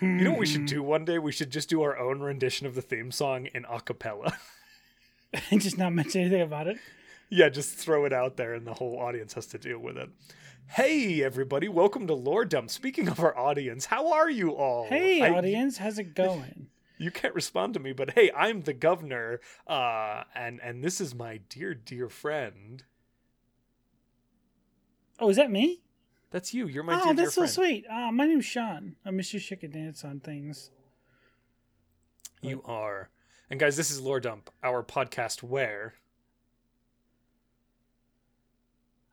You know what we should do one day? We should just do our own rendition of the theme song in a cappella. and just not mention anything about it. yeah, just throw it out there and the whole audience has to deal with it. Hey, everybody, welcome to Lore Dump. Speaking of our audience, how are you all? Hey, I- audience, how's it going? you can't respond to me, but hey, I'm the governor, uh, and and this is my dear, dear friend. Oh, is that me? That's you. You're my oh, dear, dear that's so sweet. Uh, my name's Sean. I'm Mr. Chicken Dance on things. You are. And guys, this is Lore Dump, our podcast where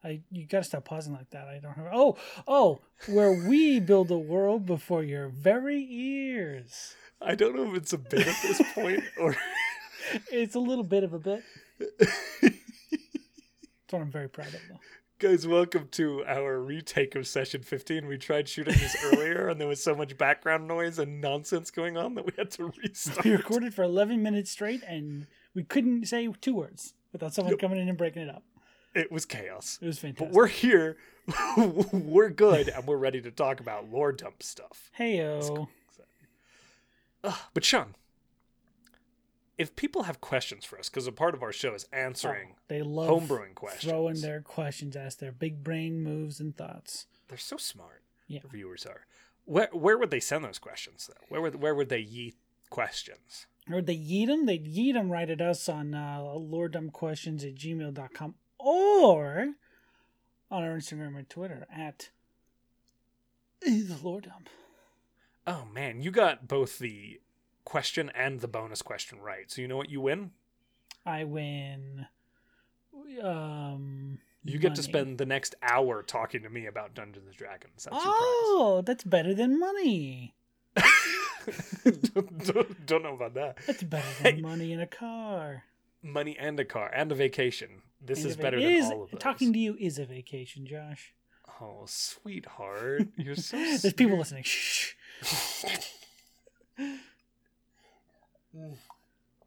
I you gotta stop pausing like that. I don't have. Oh, oh, where we build a world before your very ears. I don't know if it's a bit at this point or It's a little bit of a bit. That's what I'm very proud of, though. Guys, welcome to our retake of session 15. We tried shooting this earlier and there was so much background noise and nonsense going on that we had to restart. We recorded for 11 minutes straight, and we couldn't say two words without someone Nope. coming in and breaking it up. It was chaos. It was fantastic. But we're here. we're good and we're ready to talk about lore dump stuff. Heyo. Ugh, but Sean, if people have questions for us, because a part of our show is answering Oh, they love homebrewing questions. throwing their questions, ask their big brain moves and thoughts. They're so smart. Yeah. The viewers are. Where where would they send those questions though? Where would where would they yeet questions? Or they yeet them, they'd yeet them right at us on uh, lordumpquestions at gmail.com or on our Instagram or Twitter at the lordump. Oh man, you got both the question and the bonus question right. So you know what you win? I win. Um, You get to spend the next hour talking to me about Dungeons and Dragons. That's Oh, that's better than money. don't, don't- don't know about that. That's better Hey. than money and a car. Money and a car and a vacation. This And is better than is- all of those. Talking to you is a vacation, Josh. Oh, sweetheart, you're so. There's people listening. Shh.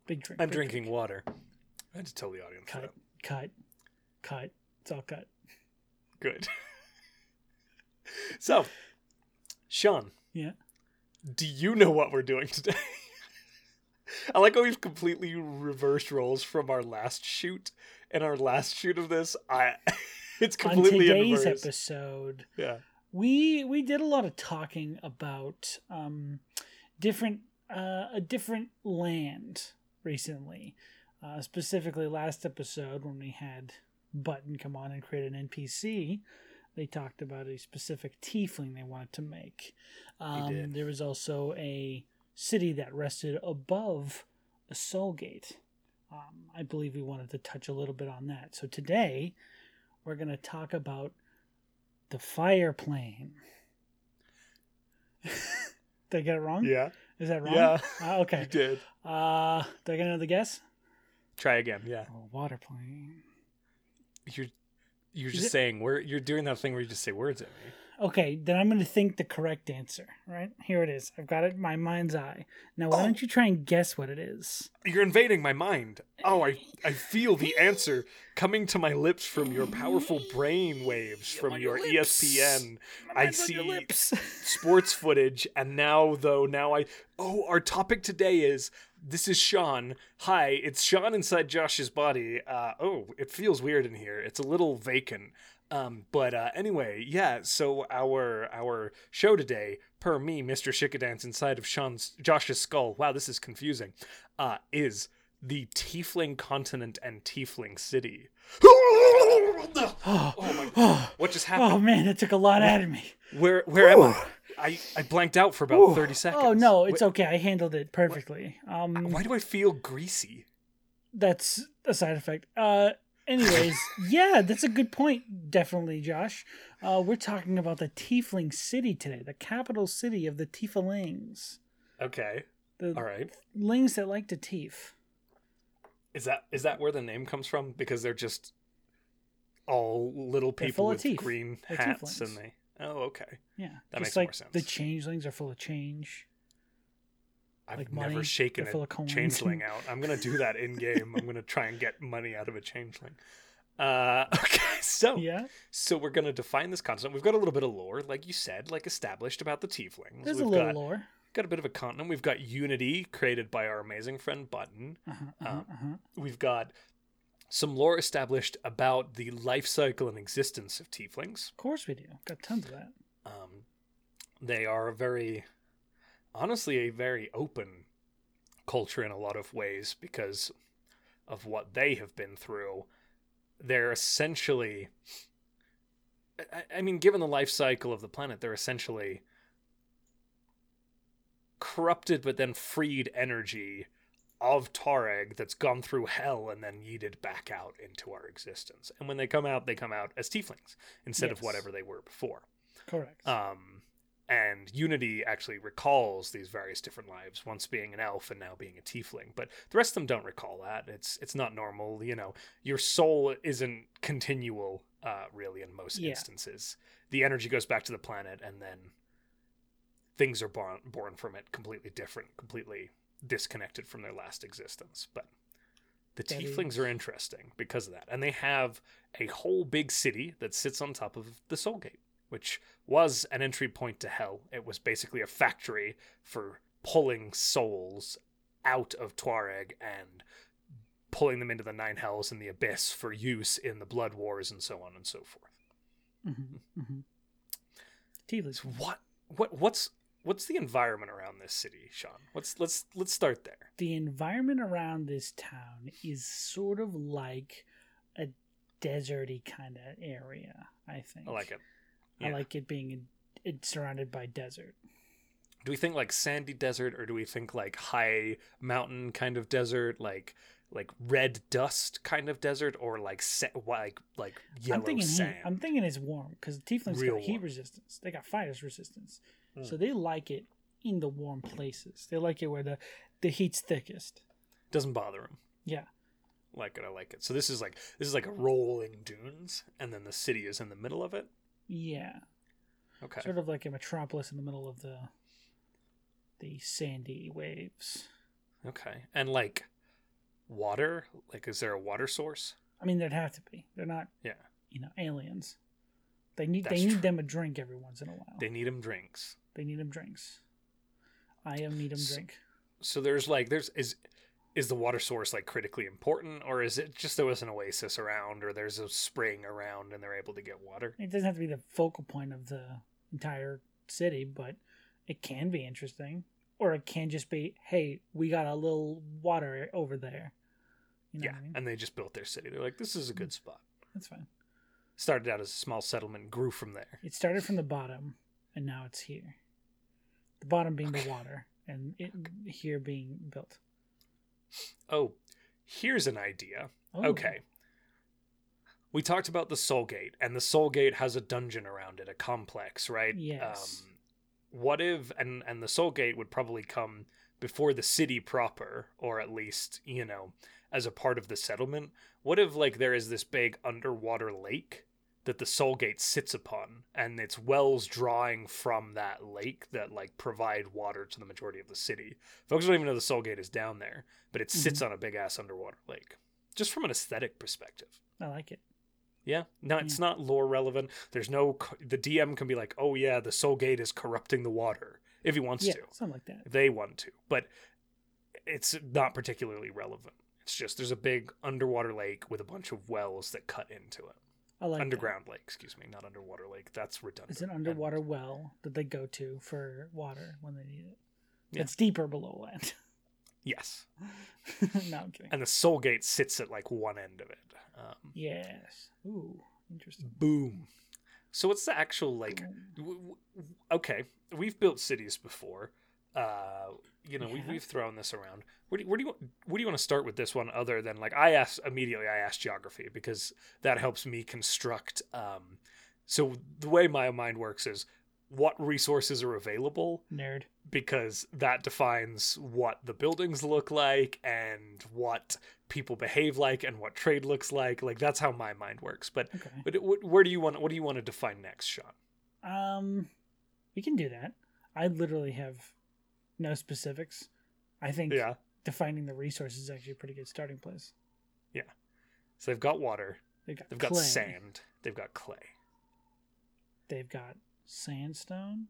Big drink. I'm big drinking drink. water. I had to tell the audience Cut. that. Cut. Cut. It's all cut. Good. so, Sean, Yeah. do you know what we're doing today? I like how we've completely reversed roles from our last shoot. and our last shoot of this, I it's completely in today's reverse. episode, Yeah. we we did a lot of talking about um, different uh, a different land recently. Uh, specifically, last episode when we had Button come on and create an NPC, they talked about a specific tiefling they wanted to make. Um. There was also a city that rested above a soul gate. Um, I believe we wanted to touch a little bit on that. So today, we're going to talk about the fire plane. did I get it wrong? Yeah. Is that wrong? Yeah. Uh, You okay. did. Uh, do I get another guess? Try again. Yeah. Oh, water plane. You're you're Is just it- saying we're you're doing that thing where you just say words at me. Okay, then I'm going to think the correct answer. Right here it is. I've got it in my mind's eye. Now, why Oh. don't you try and guess what it is? You're invading my mind. Oh, I I feel the answer coming to my lips from your powerful brain waves from your, your. ESPN. My I mind's on your see lips. sports footage and now though now I oh our topic today is this is Sean. Hi, it's Sean inside Josh's body. Uh oh, it feels weird in here. It's a little vacant. Um but uh anyway, yeah, so our our show today per me Mr. Chicken Dance inside of Sean's Josh's skull. Wow, this is confusing. Uh is the Tiefling continent and Tiefling city. oh, my oh, What just happened? oh, man, that took a lot out of me. Where where am I? I, I blanked out for about Ooh. 30 seconds. Oh no, it's okay. I handled it perfectly. Um, Why do I feel greasy? that's a side effect. Uh, anyways, yeah, that's a good point. Definitely, Josh. Uh, we're talking about the Tiefling City today, the capital city of the Tieflings, Okay. the All right. lings that like to tief. Is that is that where the name comes from? Because they're just all little people with teeth. green They're hats tieflings. and they Oh, okay. Yeah, That just makes more like sense. the changelings are full of change. I've Like never money, shaken a changeling out. I'm gonna do that in game. I'm gonna try and get money out of a changeling. Uh, okay, so Yeah, so we're gonna define this continent. We've got a little bit of lore, like you said, like established about the tieflings. there's We've a little got, lore. got a bit of a continent. We've got unity created by our amazing friend Button. Uh-huh, uh-huh, Um, uh-huh. We've got some lore established about the life cycle and existence of tieflings. Of course we do. Got tons of that. Um, they are a very, honestly, a very open culture in a lot of ways because of what they have been through. They're essentially, I, I mean, given the life cycle of the planet, they're essentially corrupted but then freed energy of Tareg that's gone through hell and then yeeted back out into our existence. And when they come out, they come out as tieflings instead of whatever they were before. Correct. Um, and Unity actually recalls these various different lives, once being an elf and now being a tiefling. But the rest of them don't recall that. It's it's not normal. You know, your soul isn't continual, uh, really, in most Yeah. instances. The energy goes back to the planet, and then things are born born from it completely different, completely disconnected from their last existence. But the That tieflings is- are interesting because of that, and they have a whole big city that sits on top of the Soul Gate which was an entry point to hell. It was basically a factory for pulling souls out of Tuareg and pulling them into the Nine Hells and the Abyss for use in the Blood Wars and so on and so forth. hmm hmm So what what what's what's the environment around this city, Sean? Let's let's let's start there. The environment around this town is sort of like a deserty kind of area. I think. I like it. I like it being it's surrounded by desert. Do we think like sandy desert or do we think like high mountain kind of desert like like red dust kind of desert or like sa- like like yellow I'm thinking sand? heat. I'm thinking it's warm because tieflings Real got heat warm. resistance. They got fire resistance, Hmm. so they like it in the warm places. They like it where the the heat's thickest. Doesn't bother them. Yeah. Like it, I like it. So this is like this is like a rolling dunes, and then the city is in the middle of it. Yeah. Okay. Sort of like a metropolis in the middle of the the sandy waves. Okay. And like water, like is there a water source? I mean, there'd have to be. They're not, Yeah. you know, aliens. They need That's they need true. them a drink every once in a while. They need them drinks. They need them drinks. I am need them S- drink. So there's like there's is is the water source like critically important or is it just there was an oasis around or there's a spring around and they're able to get water? It doesn't have to be the focal point of the entire city, but it can be interesting. Or it can just be, hey, we got a little water over there. You know yeah. what I mean? And they just built their city. They're like this is a good mm. spot. That's fine. Started out as a small settlement, grew from there. It started from the bottom, and now it's here. The bottom being Okay. the water, and it here being built. Oh, here's an idea. Oh, Okay. We talked about the Soul Gate, and the Soul Gate has a dungeon around it, a complex, right? Yes. Um, what if and and the Soul Gate would probably come before the city proper, or at least you know as a part of the settlement. What if like there is this big underwater lake that the Soul Gate sits upon, and it's wells drawing from that lake that like provide water to the majority of the city. Folks don't even know the Soul Gate is down there, but it sits mm-hmm. on a big ass underwater lake. Just from an aesthetic perspective. I like it. Yeah, no, it's not lore relevant. There's no the DM can be like, oh yeah, the Soul Gate is corrupting the water if he wants Yeah, to, something like that. they want to, but it's not particularly relevant. It's just there's a big underwater lake with a bunch of wells that cut into it. I like that. underground lake, excuse me, not underwater lake. That's redundant. It's an And- underwater well that they go to for water when they need it. Yeah. It's deeper below land. yes, no, I'm kidding. and the Soul Gate sits at like one end of it. Um, Yes. Ooh, interesting. boom. So what's the actual like? w- w- okay, we've built cities before. Uh, you know, we've, we've thrown this around. Where do, where do you where do you want to start with this one? Other than like, I asked immediately. I asked geography because that helps me construct. Um, so the way my mind works is what resources are available Nerd. because that defines what the buildings look like and what people behave like and what trade looks like. Like that's how my mind works. But Okay. but it, where do you want what do you want to define next, Sean? Um, we can do that. I literally have no specifics. I think yeah. defining the resources is actually a pretty good starting place. Yeah. So they've got water. They've got They've got sand. They've got clay. They've got sandstone.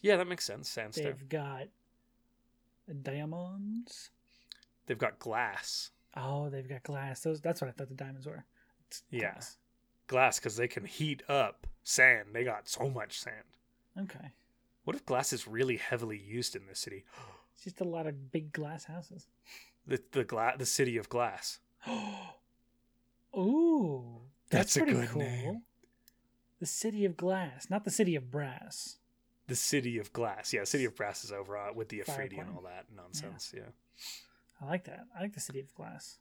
Yeah, that makes sense. Sandstone. They've got diamonds. They've got glass. Oh, they've got glass. Those that's what I thought the diamonds were. It's Yeah. glass. Glass because they can heat up sand. They got so much sand. Okay. What if glass is really heavily used in this city? It's just a lot of big glass houses. The the gla- the city of glass. Ooh. That's a pretty good cool. name. The city of glass, not the city of brass. The city of glass. Yeah, city of brass is over uh, with the efreeti and all that nonsense. Yeah. I like that. I like the city of glass.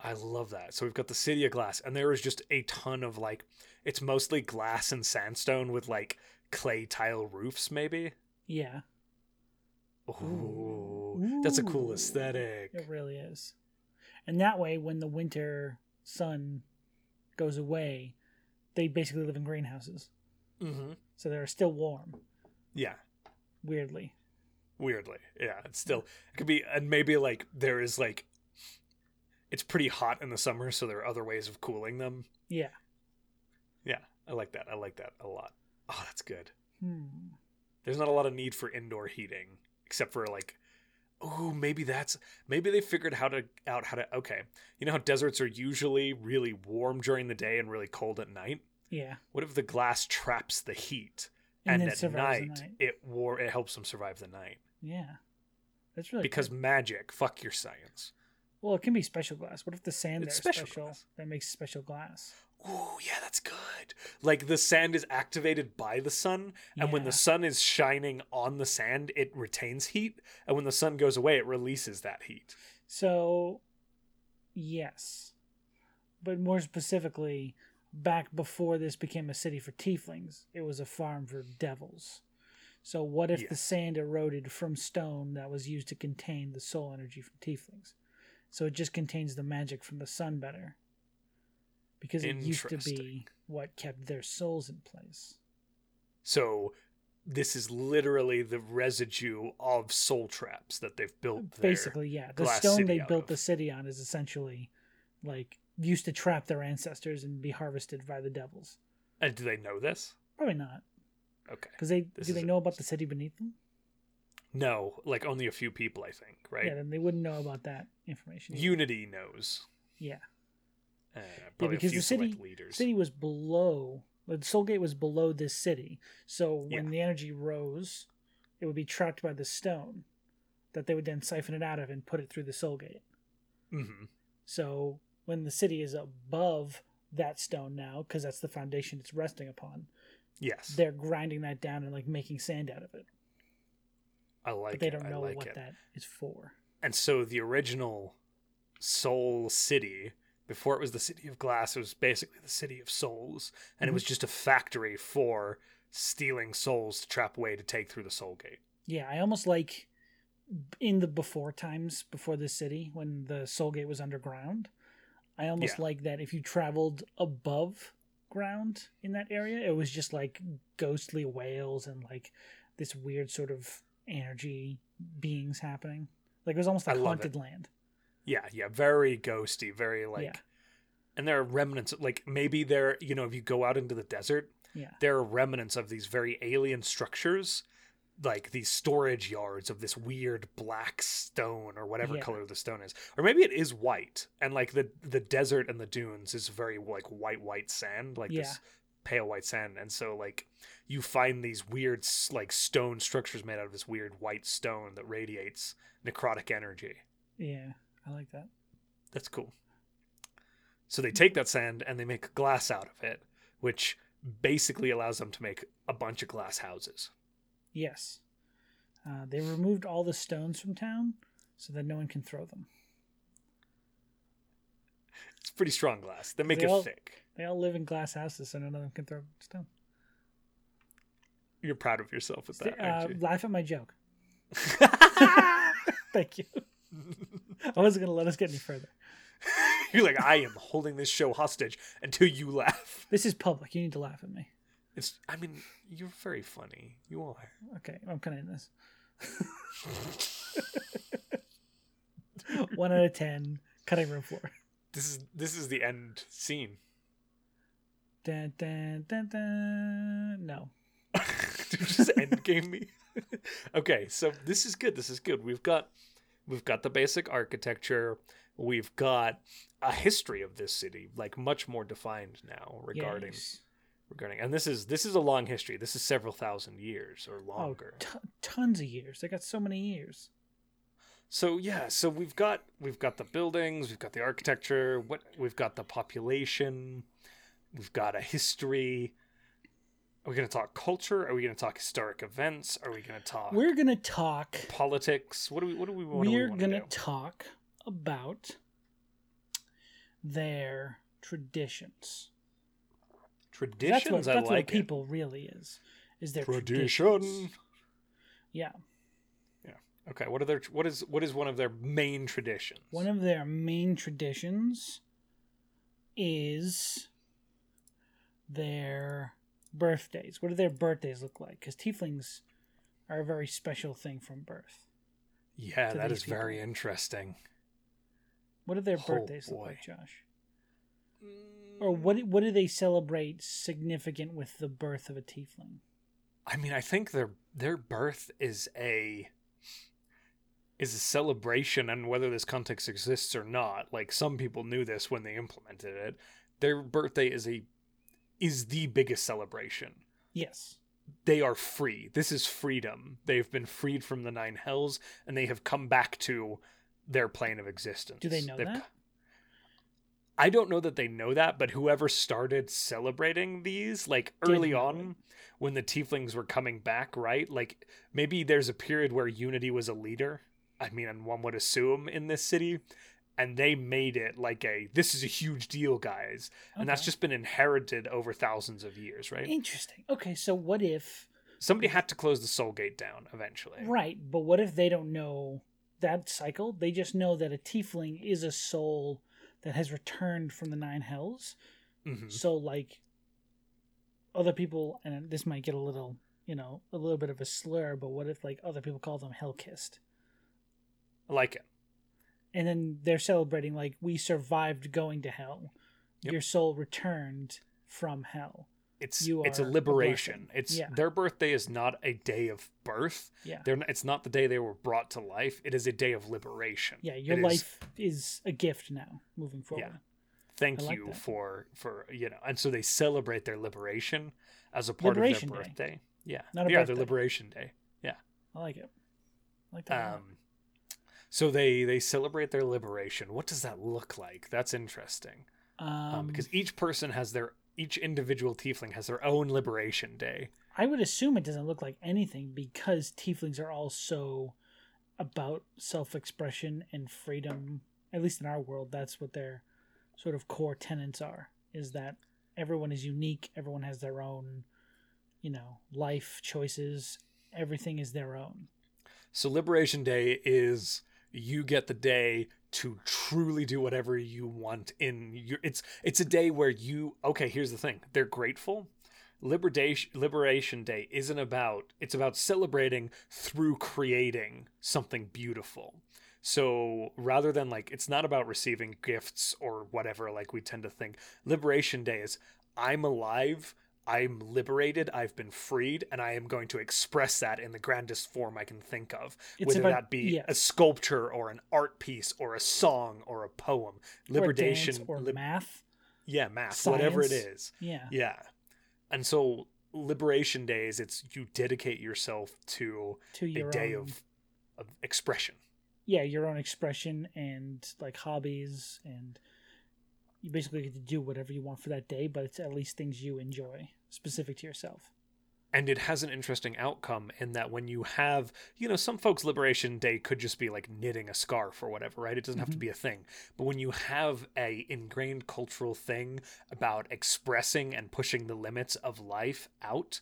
I love that. So we've got the city of glass, and there is just a ton of like, it's mostly glass and sandstone with like clay tile roofs, maybe. Yeah, Ooh, that's a cool aesthetic. it really is. And that way, when the winter sun goes away, they basically live in greenhouses. Mm-hmm. So they're still warm, Yeah, weirdly. weirdly, yeah. It's still it could be, and maybe like there is like, it's pretty hot in the summer, so there are other ways of cooling them. Yeah. Yeah, I like that. I like that a lot. Oh, that's good. Hmm. There's not a lot of need for indoor heating, except for like, oh, maybe that's maybe they figured how to out how to. Okay, you know how deserts are usually really warm during the day and really cold at night. Yeah. What if the glass traps the heat And and, at night, night. it war it helps them survive the night Yeah. That's really because cool. magic. Fuck your science. well, it can be special glass. What if the sand It's there special special? That makes special glass. Ooh, yeah, that's good. Like the sand is activated by the sun, and when the sun is shining on the sand, it retains heat, and when the sun goes away, it releases that heat. So, yes. But more specifically, back before this became a city for tieflings, it was a farm for devils. So, what if Yeah. the sand eroded from stone that was used to contain the soul energy from tieflings? So, it just contains the magic from the sun better. Because it used to be what kept their souls in place. So this is literally the residue of soul traps that they've built. Basically, yeah. The stone they built of. the city on is essentially like used to trap their ancestors and be harvested by the devils. And do they know this? Probably not, Okay. because they This do they know about the city beneath them? No, like only a few people, I think, right? Yeah, then they wouldn't know about that information. either. Unity knows. yeah, Uh, probably because the city- city was below. The Soul Gate was below this city, so when Yeah. the energy rose, it would be trapped by the stone that they would then siphon it out of and put it through the Soul Gate. hmm So when the city is above that stone now, because that's the foundation it's resting upon, Yes, they're grinding that down and like making sand out of it. I like but they don't know like what it. that is for. And so the original Soul City, before it was the City of Glass, it was basically the City of Souls, and it was Mm-hmm. just a factory for stealing souls to trap away to take through the Soul Gate. Yeah, I almost like in the before times before the city when the Soul Gate was underground. I almost Yeah. like that if you traveled above ground in that area, it was just like ghostly whales and like this weird sort of energy beings happening. Like it was almost like haunted land. Yeah, yeah, very ghosty, very like. Yeah. And there are remnants, like maybe there, you know, if you go out into the desert, Yeah. there are remnants of these very alien structures, like these storage yards of this weird black stone or whatever Yeah. color the stone is, or maybe it is white, and like the the desert and the dunes is very like white white sand, like Yeah. this pale white sand, and so like you find these weird like stone structures made out of this weird white stone that radiates necrotic energy. Yeah, I like that. That's cool. So they take that sand and they make glass out of it, which basically allows them to make a bunch of glass houses. Yes. Uh, they removed all the stones from town so that no one can throw them. It's pretty strong glass. They make They it all- thick. They all live in glass houses so none of them can throw stone. You're proud of yourself with that, Uh, laugh at my joke. Thank you. I wasn't going to let us get any further. You're like, I am holding this show hostage until you laugh. This is public. You need to laugh at me. It's. I mean, you're very funny. You are. Okay, I'm kind of in this. One out of ten. Cutting room floor. This is this is the end scene. Dun, dun, dun, dun. No. Did you just end game me? okay, so this is good. This is good. We've got we've got the basic architecture. We've got a history of this city, like much more defined now regarding Yes. regarding. And this is this is a long history. This is several thousand years or Oh, longer. t- tons of years. They got so many years. So yeah, so we've got we've got the buildings, we've got the architecture, what we've got the population, we've got a history. Are we going to talk culture? Are we going to talk historic events? Are we going to talk We're gonna talk. politics? What do we what do we we We're gonna talk about their traditions. traditions? That's what I that's like what people really is. Is their Tradition. traditions. Yeah, it. Okay, what are their what is what is one of their main traditions? one of their main traditions is their birthdays. What do their birthdays look like? Because tieflings are a very special thing from birth. yeah, that is is very interesting. What do their Oh, birthdays look like, Josh? Or mm. what? What do they celebrate significant with the birth of a tiefling? I mean, I think their their birth is a is a celebration, and whether this context exists or not, like some people knew this when they implemented it. Their birthday is a is the biggest celebration. Yes. They are free. This is freedom. They've been freed from the nine hells, and they have come back to their plane of existence. Do they know They've that? I don't know that they know that, but whoever started celebrating these, like early on, when the tieflings were coming back, right? Like maybe there's a period where Unity was a leader. I mean, and one would assume in this city, and they made it like a this is a huge deal, guys, and that's just been inherited over thousands of years, right? Interesting. Okay, so what if Somebody had to close the Soul Gate down eventually. right, but what if they don't know that cycle? They just know that a tiefling is a soul that has returned from the nine hells. Mhm. So like other people and this might get a little, you know, a little bit of a slur, but what if like other people call them hell kissed? I like it. And then they're celebrating like we survived going to hell. Yep. Your soul returned from hell. It's You it's a are a liberation. it's Yeah. their birthday is not a day of birth. Yeah. They're not, it's not the day they were brought to life. It is a day of liberation. Yeah, your It is, life is a gift now moving forward. Yeah. thank like you that. for for you know, and so they celebrate their liberation as a part Liberation of their birthday. Yeah, Not a yeah, birthday. their liberation day. Yeah, I like it. I like that. Um, so they they celebrate their liberation. What does that look like? That's interesting. Um, Um, because each person has their each individual tiefling has their own liberation day. I would assume it doesn't look like anything because tieflings are all so about self-expression and freedom. At least in our world, that's what their sort of core tenets are: is that everyone is unique, everyone has their own, you know, life choices. Everything is their own. So Liberation Day is you get the day to truly do whatever you want in your it's it's a day where you okay, here's the thing. They're grateful. Liberation Liberation Day isn't about it's about celebrating through creating something beautiful. So rather than like it's not about receiving gifts or whatever like we tend to think. Liberation Day is I'm alive I'm liberated, I've been freed, and I am going to express that in the grandest form I can think of. It's whether about- that be yes. a sculpture or an art piece or a song or a poem. Liberation or, dance or lib- math. yeah, math, whatever it is. Yeah. Yeah. And so liberation days, it's you dedicate yourself to To a your day own, of, of expression. yeah, your own expression and like hobbies and you basically get to do whatever you want for that day, but it's at least things you enjoy specific to yourself. and it has an interesting outcome in that when you have you know some folks liberation day could just be like knitting a scarf or whatever right it doesn't have to Mhm. be a thing but when you have a ingrained cultural thing about expressing and pushing the limits of life out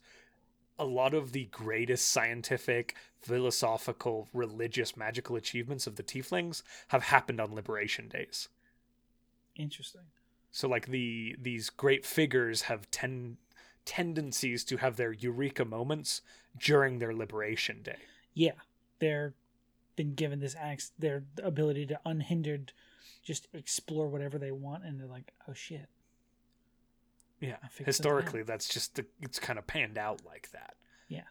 a lot of the greatest scientific philosophical religious magical achievements of the tieflings have happened on liberation days Interesting. so like the these great figures have ten tendencies to have their eureka moments during their liberation day. Yeah, they're been given this axe, their ability to unhindered just explore whatever they want, and they're like, oh shit. Yeah, historically, that's just the, it's kind of panned out like that. Yeah.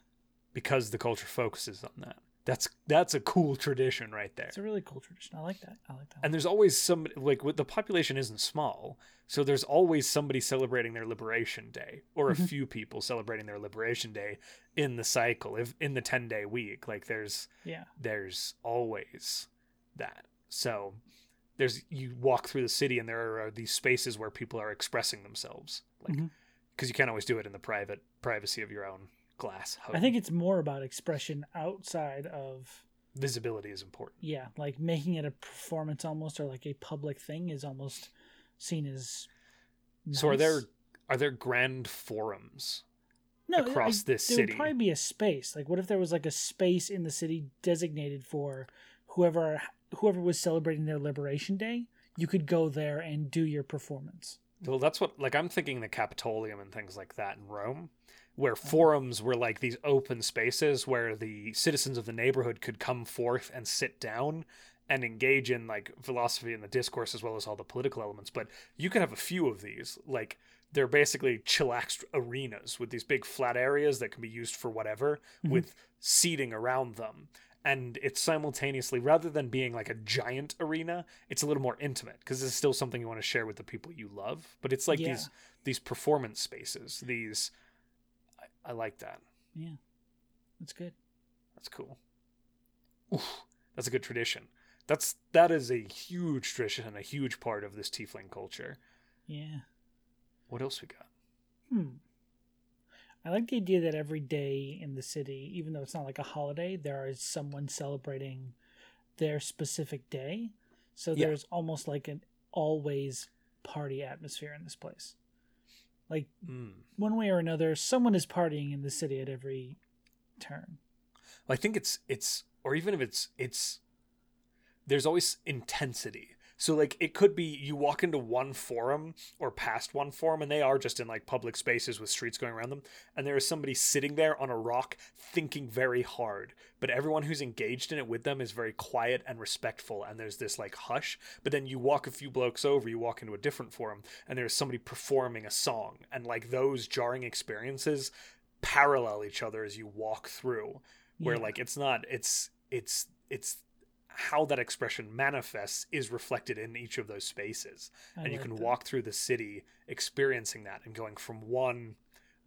because the culture focuses on that. That's that's a cool tradition right there. It's a really cool tradition. I like that. I like that. And there's always some like with the population isn't small, so there's always somebody celebrating their liberation day or a Mhm. few people celebrating their liberation day in the cycle if in the 10 day week. Like there's yeah. there's always that. So there's you walk through the city and there are these spaces where people are expressing themselves like because you can't always do it in the private privacy of your own glass home. I think it's more about expression outside of visibility is important. yeah, like making it a performance almost or like a public thing is almost seen as So are there are there grand forums no, across this there city? would probably be a space. Like what if there was like a space in the city designated for whoever whoever was celebrating their liberation day, you could go there and do your performance. Well, that's what like I'm thinking the Capitolium and things like that in Rome, where forums were like these open spaces where the citizens of the neighborhood could come forth and sit down and engage in like philosophy and the discourse as well as all the political elements. But you can have a few of these. Like they're basically chillaxed arenas with these big flat areas that can be used for whatever Mhm. with seating around them. And it's simultaneously, rather than being like a giant arena, it's a little more intimate because it's still something you want to share with the people you love. But it's like Yeah. these these performance spaces. These, I, like that. Yeah. That's good. That's cool. Oof, that's a good tradition. That's that is a huge tradition and a huge part of this tiefling culture. Yeah. What else we got? Hmm. I like the idea that every day in the city, even though it's not like a holiday, there is someone celebrating their specific day. So Yeah. there's almost like an always party atmosphere in this place. Like Mm. one way or another, someone is partying in the city at every turn. I think it's it's or even if it's it's there's always intensity. So like it could be you walk into one forum or past one forum and they are just in like public spaces with streets going around them and there is somebody sitting there on a rock thinking very hard but everyone who's engaged in it with them is very quiet and respectful and there's this like hush but then you walk a few blokes over you walk into a different forum and there's somebody performing a song and like those jarring experiences parallel each other as you walk through where Yeah. like it's not it's it's it's how that expression manifests is reflected in each of those spaces I and you can that. walk through the city experiencing that and going from one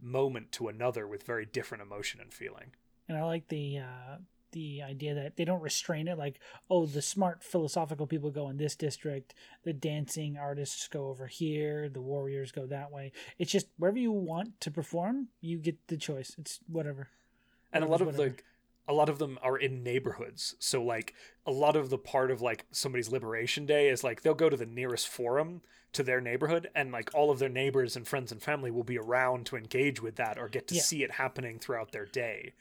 moment to another with very different emotion and feeling And I like the uh, the idea that they don't restrain it. Like, oh, the smart philosophical people go in this district, the dancing artists go over here, the warriors go that way. It's just wherever you want to perform, you get the choice. It's whatever. and a lot of Whatever's the a lot of them are in neighborhoods so like a lot of the part of like somebody's liberation day is like they'll go to the nearest forum to their neighborhood and like all of their neighbors and friends and family will be around to engage with that or get to Yeah. see it happening throughout their day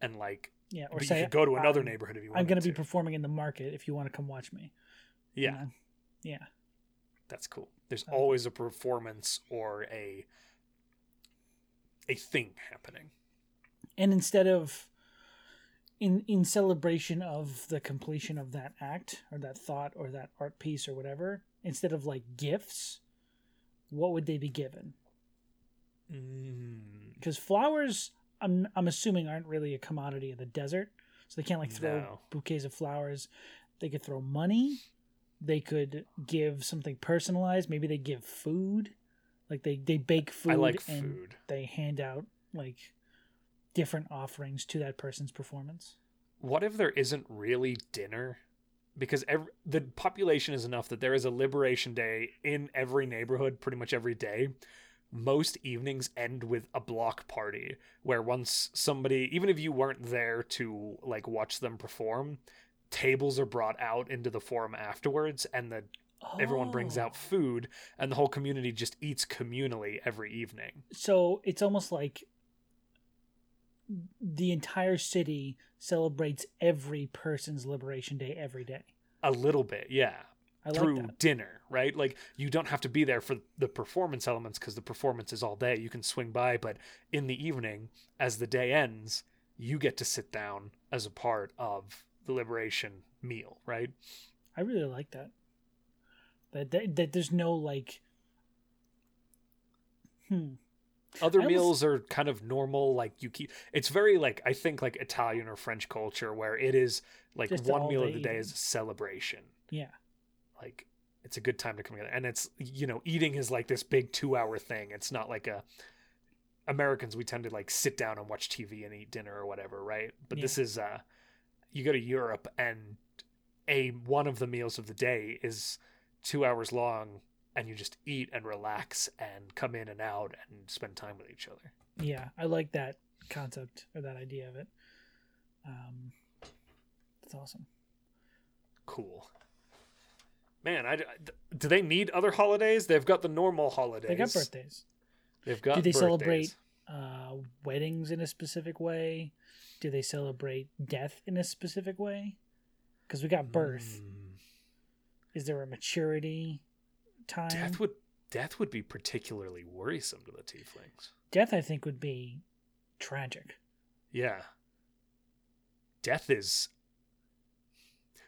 and like Yeah, or but you could go to another I'm- neighborhood if you want. I'm going to be performing in the market if you want to come watch me. you yeah know? Yeah. That's cool. There's like always a performance or a a thing happening. and instead of in in celebration of the completion of that act or that thought or that art piece or whatever instead of like gifts what would they be given? Mm, because flowers I'm, I'm assuming aren't really a commodity of the desert so they can't like throw No. bouquets of flowers. They could throw money. They could give something personalized. Maybe they give food. Like they they bake food I like and food. they hand out like different offerings to that person's performance. What if there isn't really dinner? Because every, the population is enough that there is a liberation day in every neighborhood pretty much every day. Most evenings end with a block party where once somebody, even if you weren't there to like watch them perform, tables are brought out into the forum afterwards and the everyone brings Oh. out food and the whole community just eats communally every evening So it's almost like the entire city celebrates every person's liberation day every day. a little bit yeah I through like dinner right like you don't have to be there for the performance elements because the performance is all day you can swing by but in the evening as the day ends you get to sit down as a part of the liberation meal right I really like that. That, that that there's no like Hmm. Other was- meals are kind of normal, like you keep. It's very like I think like Italian or French culture where it is like Just one meal of the day is a celebration. Yeah. Like it's a good time to come together, and it's you know eating is like this big two hour thing. It's not like a Americans we tend to like sit down and watch TV and eat dinner or whatever, right? But Yeah. this is uh you go to Europe and a one of the meals of the day is two hours long and you just eat and relax and come in and out and spend time with each other. Yeah, I like that concept or that idea of it. Um, it's awesome. Cool. Man, I, do they need other holidays? They've got the normal holidays. They got birthdays. They've got Do they birthdays. celebrate uh, weddings in a specific way? Do they celebrate death in a specific way? Because we got birth. Mm, Is there a maturity time? death would death would be particularly worrisome to the tieflings. Death, I think, would be tragic. Yeah. Death is.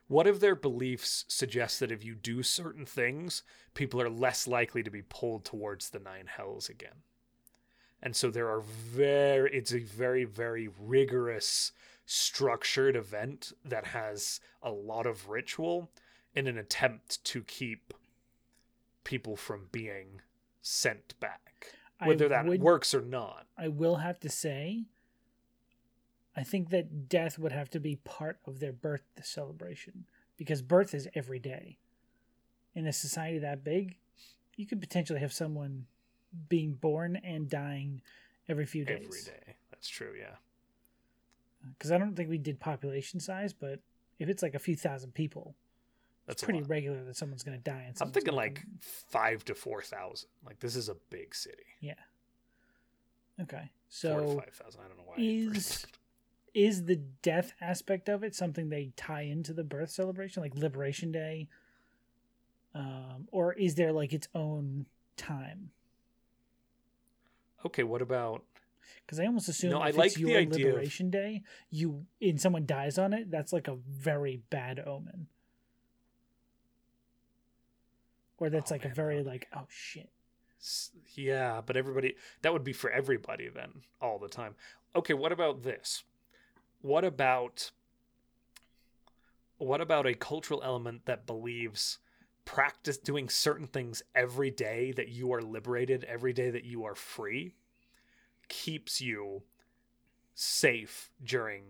What if their beliefs suggest that if you do certain things, people are less likely to be pulled towards the nine hells again? And so there are very, it's a very, very rigorous, structured event that has a lot of ritual in an attempt to keep people from being sent back, whether I that would, works or not. I will have to say, I think that death would have to be part of their birth celebration because birth is every day. In a society that big, you could potentially have someone being born and dying every few days. Every day. That's true, yeah. Uh, because I don't think we did population size, but if it's like a few thousand people, That's pretty regular that someone's going to die. And I'm thinking like five to four thousand. Like this is a big city. yeah. Okay, So Four to five thousand. I don't know why. Is- is the death aspect of it something they tie into the birth celebration, like Liberation Day, um, or is there like its own time? okay, what about? Because I almost assume No, I like it's the your idea of- Liberation Day, you and someone dies on it, that's like a very bad omen. Or that's Oh, like a very like oh shit. Yeah, but everybody. That would be for everybody then, all the time. Okay, what about this? What about? What about a cultural element that believes practice doing certain things every day that you are liberated, every day that you are free, keeps you safe during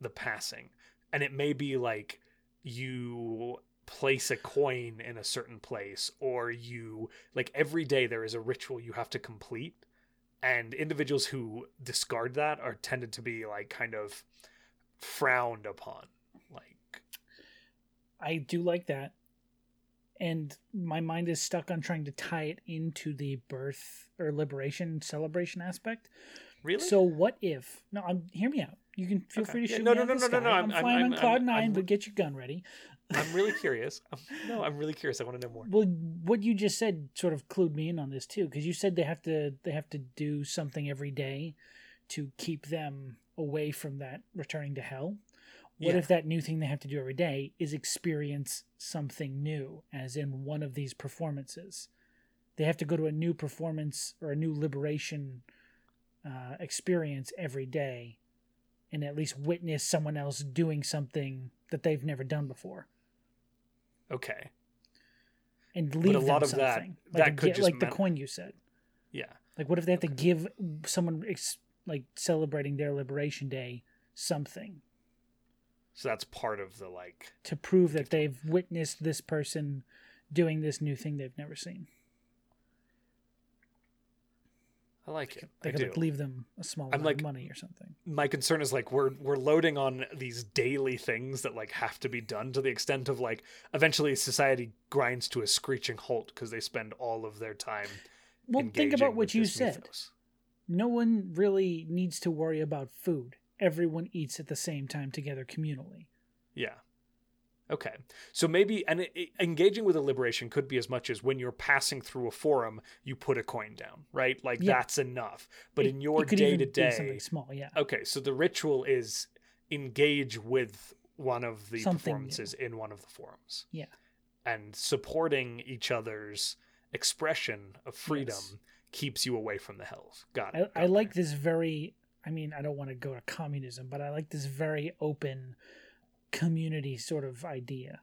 the passing. And it may be like you place a coin in a certain place or you like every day there is a ritual you have to complete and individuals who discard that are tended to be like kind of frowned upon like I do like that. And my mind is stuck on trying to tie it into the birth or liberation celebration aspect. really So what if? No, I'm hear me out. You can feel Okay. free to Yeah, shoot no, me no, no, no, no, sky. no, I'm, I'm- flying I'm- on cloud I'm- 9 I'm- but get your gun ready. I'm really curious I'm, no i'm really curious i want to know more Well, what you just said sort of clued me in on this too, because you said they have to they have to do something every day to keep them away from that returning to hell. What Yeah. if that new thing they have to do every day is experience something new, as in one of these performances? They have to go to a new performance or a new liberation uh, experience every day, and at least witness someone else doing something that they've never done before okay and leave a lot them of that- something. that like a could gi- just like the coin you said. yeah Like, what if they have to give someone ex- like celebrating their liberation day something so that's part of the like to prove that they've witnessed this person doing this new thing they've never seen? I like it They I could do. like leave them a small amount like- of money or something. my concern is like we're we're loading on these daily things that like have to be done to the extent of like eventually society grinds to a screeching halt because they spend all of their time Well, think about what you said. mythos. No one really needs to worry about food. Everyone eats at the same time together communally. Yeah. Okay. So maybe and it, engaging with a liberation could be as much as when you're passing through a forum, you put a coin down, right? Like Yeah. that's enough. But It- in your day to be something day, small, yeah. okay. So the ritual is engage with one of the Something new. performances in one of the forums. Yeah. And supporting each other's expression of freedom Yes. keeps you away from the hills. Got I, it. I got like this very. I mean, I don't want to go to communism, but I like this very open community sort of idea.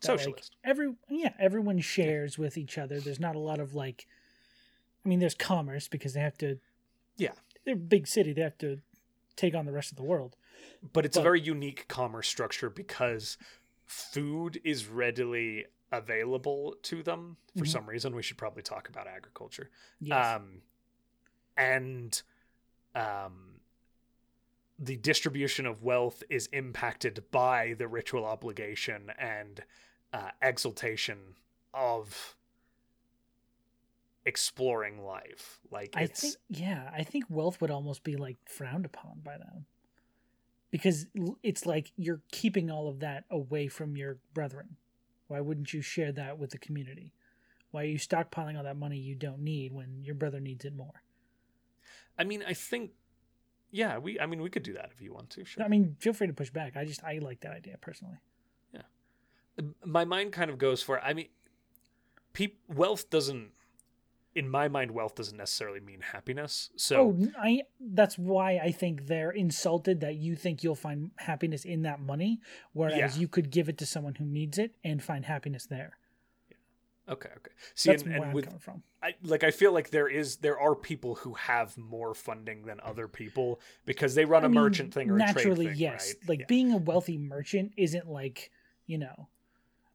that, like, socialist. every yeah, everyone shares with each other. There's not a lot of like. I mean, there's commerce because they have to. Yeah. They're a big city. They have to take on the rest of the world. but it's a very unique commerce structure because food is readily available to them for Mhm. some reason. We should probably talk about agriculture. Yes. Um, and um, the distribution of wealth is impacted by the ritual obligation and uh, exaltation of exploring life. Like I think yeah, I think wealth would almost be like frowned upon by them. Because it's like you're keeping all of that away from your brethren. Why wouldn't you share that with the community? Why are you stockpiling all that money you don't need when your brother needs it more? I mean, I think. Yeah, we. I mean, we could do that if you want to. Sure. I mean, feel free to push back. I just I like that idea personally. Yeah, my mind kind of goes for i mean peop, wealth doesn't in my mind wealth doesn't necessarily mean happiness so oh, I that's why I think they're insulted that you think you'll find happiness in that money, whereas Yeah. you could give it to someone who needs it and find happiness there. Okay okay see That's and, where and I'm with coming from. I, like i feel like there is there are people who have more funding than other people because they run I a mean, merchant thing or a naturally, trade thing yes. right? Like Yeah. being a wealthy merchant isn't like you know,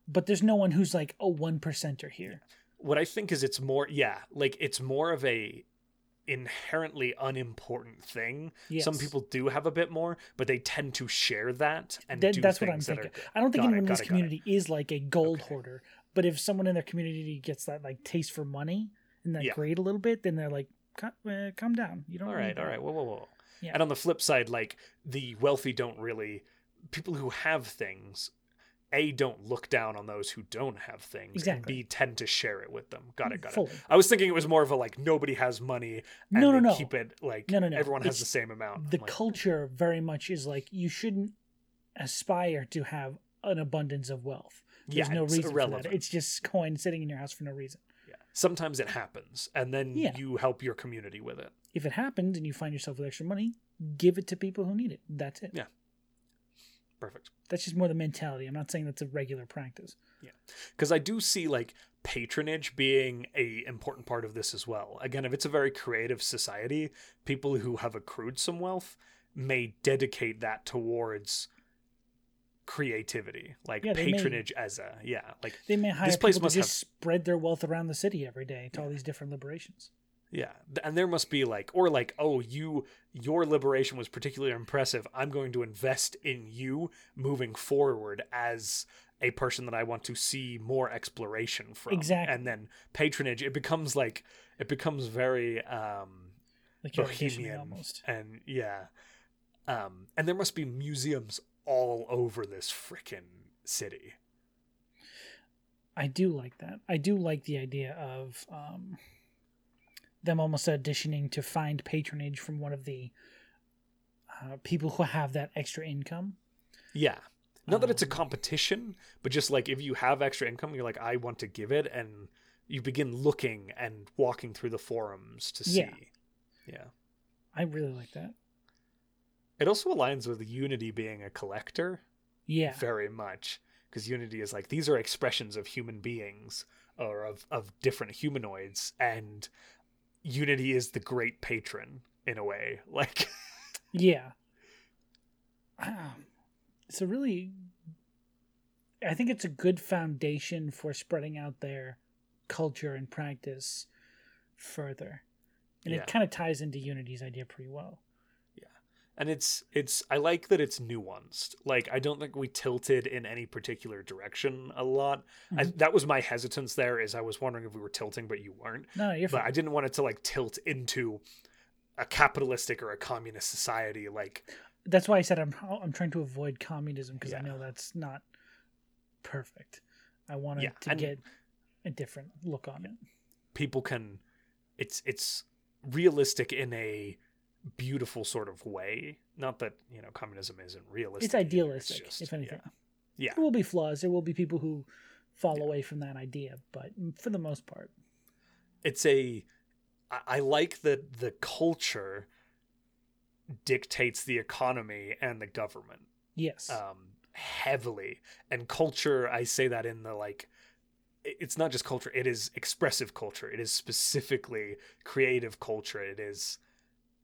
but there's no one who's like a one percenter here. what i think is it's more yeah like it's more of a inherently unimportant thing Yes. some people do have a bit more but they tend to share that and That- do that's what I'm that thinking. are I don't think Got it, anyone in this it. community is like a gold Okay. hoarder. But if someone in their community gets that like taste for money and that Yeah. grade a little bit, then they're like, "Ca- uh, "Calm down. You don't." all right all that." right whoa whoa whoa Yeah. and on the flip side like the wealthy don't really people who have things a don't look down on those who don't have things Exactly. and b tend to share it with them got it got Fully. it i was thinking it was more of a like nobody has money and No, no, no. keep it like No, no, no. everyone has It's the same amount the like, culture very much is like you shouldn't aspire to have an abundance of wealth. There's yeah, no it's reason irrelevant. for that. It's just coin sitting in your house for no reason. yeah. sometimes it happens and then Yeah. you help your community with it If it happens and you find yourself with extra money, give it to people who need it. That's it. Yeah. perfect That's just more the mentality. I'm not saying that's a regular practice. Yeah. Because I do see like patronage being a important part of this as well. Again, if it's a very creative society, people who have accrued some wealth may dedicate that towards creativity, like Yeah, they may- patronage as a yeah, like They may hire This place must just spread their wealth around the city every day to all these different liberations. yeah, and there must be like or like oh you your liberation was particularly impressive. I'm going to invest in you moving forward as a person that I want to see more exploration from. Exactly. And then patronage, it becomes like it becomes very um Like bohemian almost. and yeah. Um and there must be museums all over this frickin' city. I do like that. I do like the idea of um, them almost auditioning to find patronage from one of the uh, people who have that extra income. Yeah. Not that it's a Um, competition, but just like if you have extra income, you're like, I want to give it, and you begin looking and walking through the forums to see. Yeah. Yeah. I really like that. It also aligns with Unity being a collector Yeah. very much. Because Unity is like, these are expressions of human beings or of, of different humanoids, and Unity is the great patron in a way. Like, Yeah. Um, it's a really, I think it's a good foundation for spreading out their culture and practice further. And Yeah. it kind of ties into Unity's idea pretty well. And it's it's i like that it's nuanced like i don't think we tilted in any particular direction a lot I, Mhm. that was my hesitance there is i was wondering if we were tilting but you weren't No, you're but fine. i didn't want it to like tilt into a capitalistic or a communist society like That's why I said I'm I'm trying to avoid communism because I know that's not perfect. I wanted Yeah, to get a different look on it. people can it's it's realistic in a beautiful sort of way not that you know communism isn't realistic It's either, idealistic, just- if anything. Yeah. There will be flaws. There will be people who fall away from that idea, but for the most part, it's a. I like that the culture dictates the economy and the government Yes. um, heavily. And culture, I say that in the like, it's not just culture, it is expressive culture. It is specifically creative culture. It is.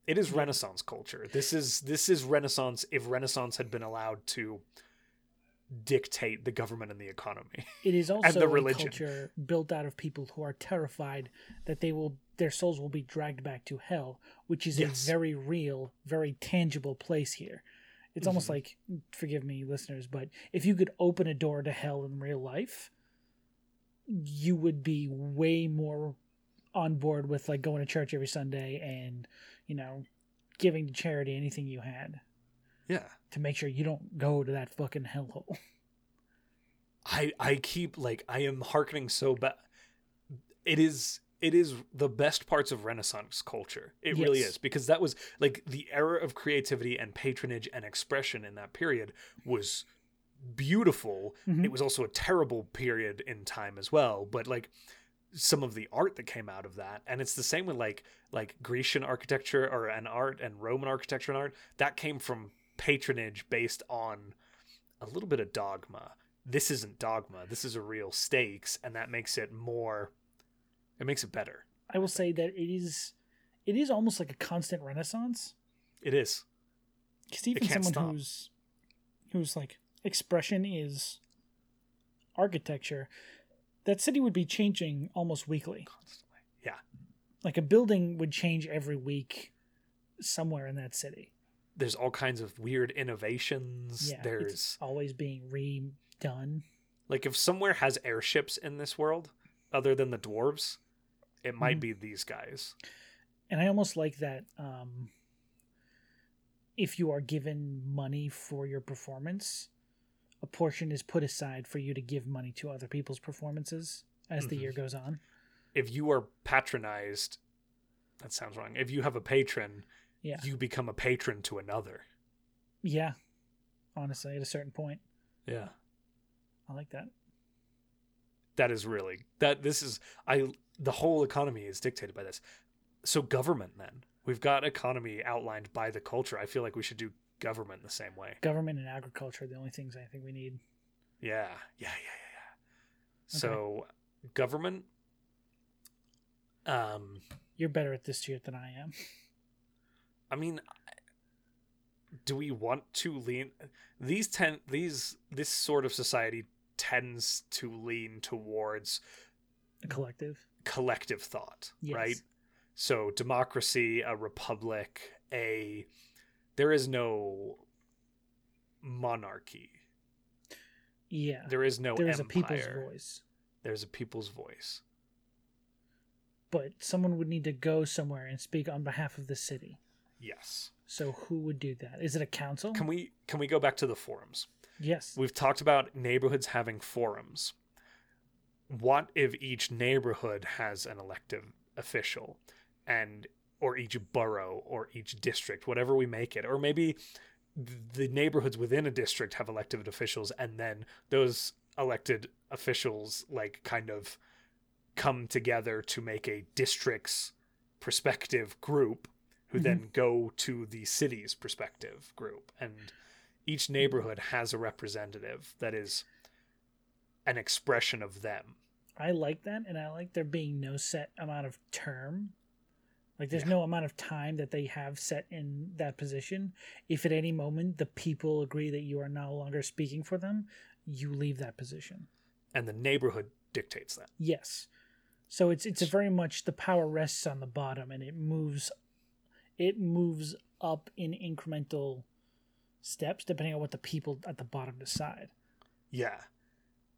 It is Renaissance culture. This is this is Renaissance if Renaissance had been allowed to dictate the government and the economy. it is also the a religion. culture built out of people who are terrified that they will their souls will be dragged back to hell, which is Yes. a very real, very tangible place here. It's almost Mhm. like forgive me listeners, but if you could open a door to hell in real life, you would be way more on board with like going to church every Sunday and, you know, giving to charity anything you had Yeah. to make sure you don't go to that fucking hellhole. I I keep like I am hearkening so bad. It is it is the best parts of Renaissance culture. It really is because that was like the era of creativity and patronage and expression in that period was beautiful. Mhm. It was also a terrible period in time as well, but like some of the art that came out of that and it's the same with like like Grecian architecture or an art and Roman architecture and art that came from patronage based on a little bit of dogma this isn't dogma this is a real stakes and that makes it more it makes it better I will say that it is it is almost like a constant renaissance. it is Because even someone stop. whose whose like expression is architecture, that city would be changing almost weekly. constantly yeah Like a building would change every week somewhere in that city. there's all kinds of weird innovations Yeah, there's it's always being redone. like if somewhere has airships in this world other than the dwarves it might Mhm. be these guys And I almost like that um, if you are given money for your performance, a portion is put aside for you to give money to other people's performances as the Mhm. year goes on. if you are patronized that sounds wrong if you have a patron Yeah. you become a patron to another Yeah. Honestly, at a certain point, yeah I like that. that is really that this is i the whole economy is dictated by this so government then we've got economy outlined by the culture i feel like we should do government the same way Government and agriculture are the only things I think we need. yeah yeah yeah yeah yeah so government um You're better at this shit than I am. i mean do we want to lean these ten these this sort of society tends to lean towards A collective. collective thought, Yes. right? So democracy, a republic, a there is no monarchy. Yeah. There is no there is a empire. people's voice. There's a people's voice. But someone would need to go somewhere and speak on behalf of the city. Yes. So who would do that? Is it a council? Can we can we go back to the forums? yes. We've talked about neighborhoods having forums. What if each neighborhood has an elective official and or each borough or each district, whatever we make it, or maybe the neighborhoods within a district have elected officials and then those elected officials like kind of come together to make a district's perspective group who mm-hmm. then go to the city's perspective group. And each neighborhood has a representative that is an expression of them. I like that, and I like there being no set amount of term. Like, there's Yeah. no amount of time that they have set in that position. If at any moment the people agree that you are no longer speaking for them, you leave that position. and the neighborhood dictates that Yes. So it's it's a very much the power rests on the bottom, and it moves, it moves up in incremental steps depending on what the people at the bottom decide. yeah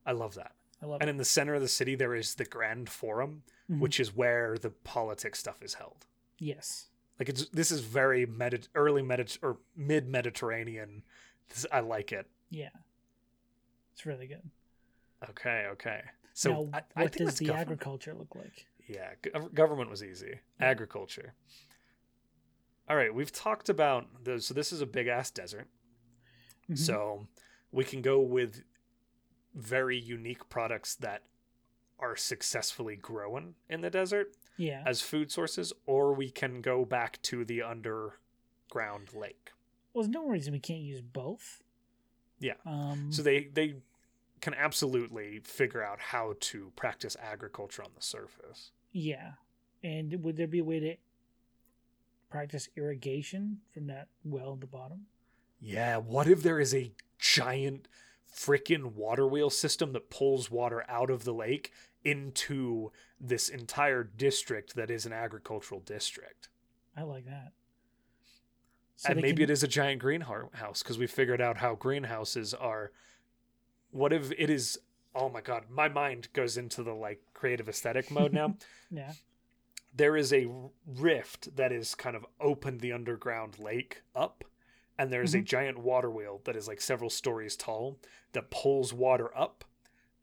i love that I love and it. in the center of the city there is the grand forum Mhm. which is where the politics stuff is held Yes. like it's this is very medi- early medit or mid mediterranean i like it Yeah. It's really good. okay okay so now, I, what I think does the government. agriculture look like? Yeah, gov- government was easy. Agriculture. All right, we've talked about the so this is a big ass desert. Mhm. So we can go with very unique products that are successfully grown in the desert. Yeah. as food sources, or we can go back to the underground lake. well, there's no reason we can't use both. Yeah. Um, So they they can absolutely figure out how to practice agriculture on the surface. yeah. And would there be a way to practice irrigation from that well at the bottom? Yeah, what if there is a giant freaking water wheel system that pulls water out of the lake into this entire district that is an agricultural district? I like that. So and maybe can- it is a giant greenhouse because we figured out how greenhouses are. What if it is? Oh my god, my mind goes into the like creative aesthetic mode now. Yeah. there is a rift that is kind of opened the underground lake up and there's a Mhm. giant water wheel that is like several stories tall that pulls water up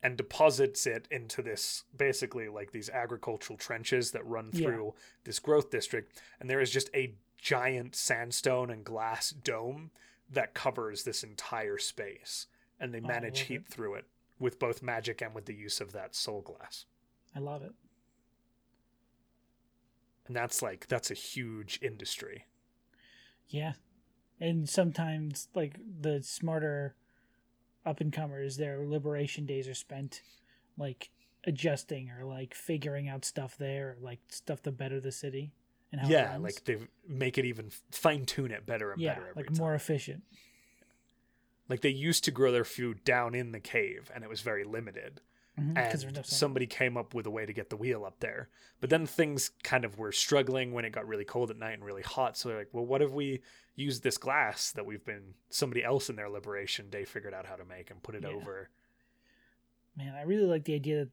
and deposits it into this basically like these agricultural trenches that run Yeah. through this growth district and there is just a giant sandstone and glass dome that covers this entire space and they Oh, manage heat it. through it with both magic and with the use of that soul glass I love it. and that's like that's a huge industry Yeah. And sometimes like the smarter up and comers, their liberation days are spent like adjusting or like figuring out stuff there, or, like stuff to better the city and how yeah like they make it even fine tune it better and yeah, better every like time. more efficient. like they used to grow their food down in the cave and it was very limited Mhm, there's and no somebody came up with a way to get the wheel up there but then things kind of were struggling when it got really cold at night and really hot so they're like well what if we use this glass that we've been somebody else in their liberation day figured out how to make and put it Yeah. over Man, I really like the idea that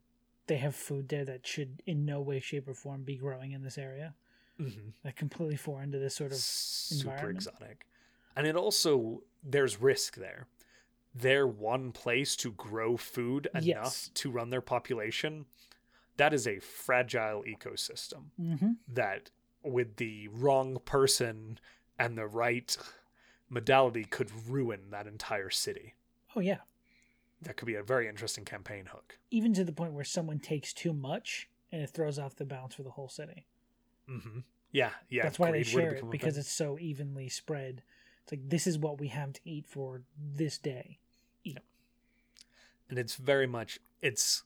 they have food there that should in no way, shape, or form be growing in this area. mm-hmm. Like completely foreign to this sort of super environment. exotic. And it also there's risk there. Their one place to grow food enough Yes. to run their population, that is a fragile ecosystem hmm that with the wrong person and the right modality could ruin that entire city. Oh yeah. That could be a very interesting campaign hook. Even to the point where someone takes too much and it throws off the balance for the whole city. hmm Yeah, yeah. That's why they greed were to share it because it's so evenly spread. It's like this is what we have to eat for this day. You know. And it's very much it's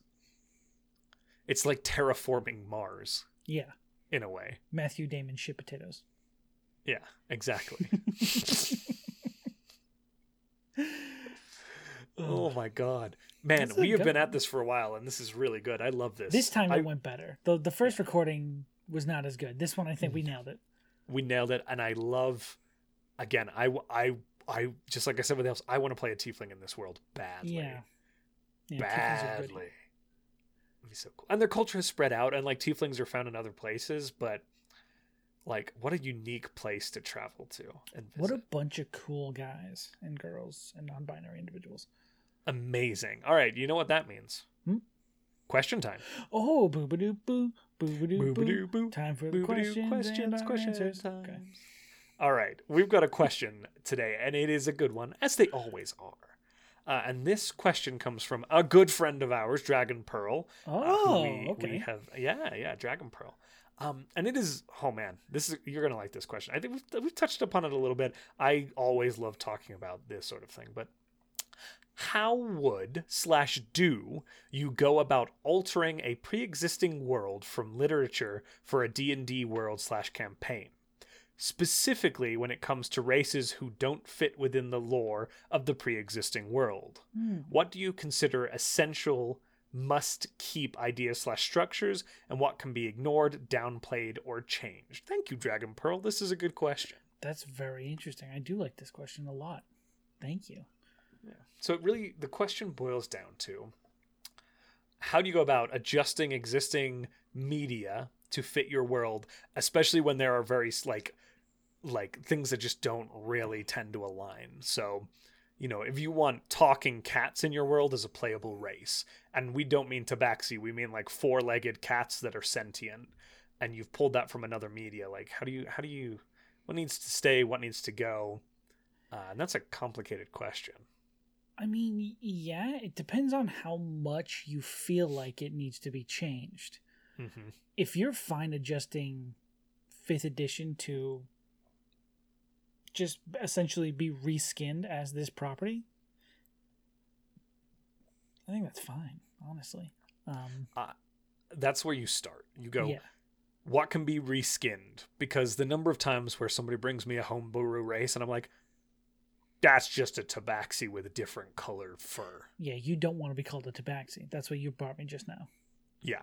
it's like terraforming Mars Yeah, in a way. Matthew Damon shit potatoes. Yeah, exactly. oh my god. Man, we have good been at this for a while and this is really good. I love this. This time I, it went better. the The first recording was not as good. This one, I think we mm. nailed it. we nailed it and I love again, I I I just like I said with the else, I want to play a tiefling in this world badly. Yeah, yeah tieflings are good. badly. It'd be so cool. And their culture has spread out, and like tieflings are found in other places, but like, what a unique place to travel to and visit. What a bunch of cool guys and girls and non-binary individuals. amazing! All right, you know what that means? Hmm? Question time. Oh, boo boo, boo ba doo boo. Boobadoo-boo, Time for boobadoo, questions, questions, questions answers. time. Okay. All right, we've got a question today, and it is a good one, as they always are. Uh, and this question comes from a good friend of ours, Dragon Pearl. uh, Oh, we, okay. we have, yeah, yeah, Dragon Pearl. Um, and it is, oh man, this is you're gonna like this question. I think we've, we've touched upon it a little bit. I always love talking about this sort of thing, but how would slash do you go about altering a pre-existing world from literature for a D&D world slash campaign? Specifically when it comes to races who don't fit within the lore of the pre-existing world. Hmm. What do you consider essential must keep ideas slash structures and what can be ignored, downplayed, or changed? Thank you, Dragon Pearl. This is a good question. That's very interesting. I do like this question a lot. Thank you. So it really the question boils down to how do you go about adjusting existing media to fit your world, especially when there are very like like things that just don't really tend to align. So, you know, if you want talking cats in your world as a playable race, and we don't mean tabaxi, we mean like four-legged cats that are sentient, and you've pulled that from another media, like how do you how do you what needs to stay, what needs to go? Uh, and that's a complicated question. I mean, yeah, it depends on how much you feel like it needs to be changed. Mm-hmm. if you're fine adjusting fifth edition to just essentially be reskinned as this property, I think that's fine, honestly. Um, That's where you start. You go, yeah, what can be reskinned? Because the number of times where somebody brings me a homebrew race and I'm like, that's just a tabaxi with a different color fur. yeah, you don't want to be called a tabaxi. That's what you brought me just now. Yeah.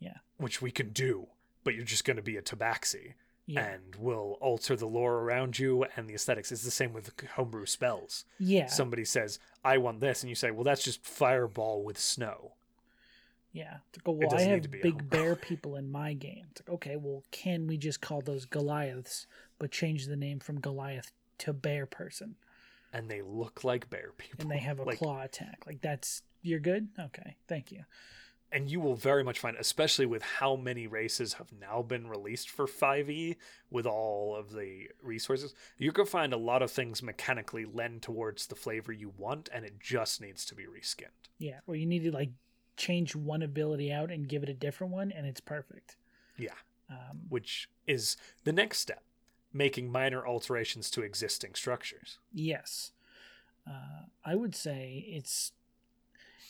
Yeah. Which we can do, but you're just going to be a tabaxi Yeah, and will alter the lore around you and the aesthetics. It's the same with homebrew spells. yeah, Somebody says, I want this, and you say, well, that's just fireball with snow. yeah. It's like, well, I have big bear people in my game. It's like, okay, well, can we just call those Goliaths, but change the name from Goliath to bear person? And they look like bear people. and they have a Like, claw attack. Like that's you're good. Okay, thank you. And you will very much find, especially with how many races have now been released for 5e with all of the resources, you're going to find a lot of things mechanically lend towards the flavor you want, and it just needs to be reskinned. Yeah, where you need to like change one ability out and give it a different one, and it's perfect. Yeah. Um, Which is the next step, making minor alterations to existing structures. yes, uh, I would say it's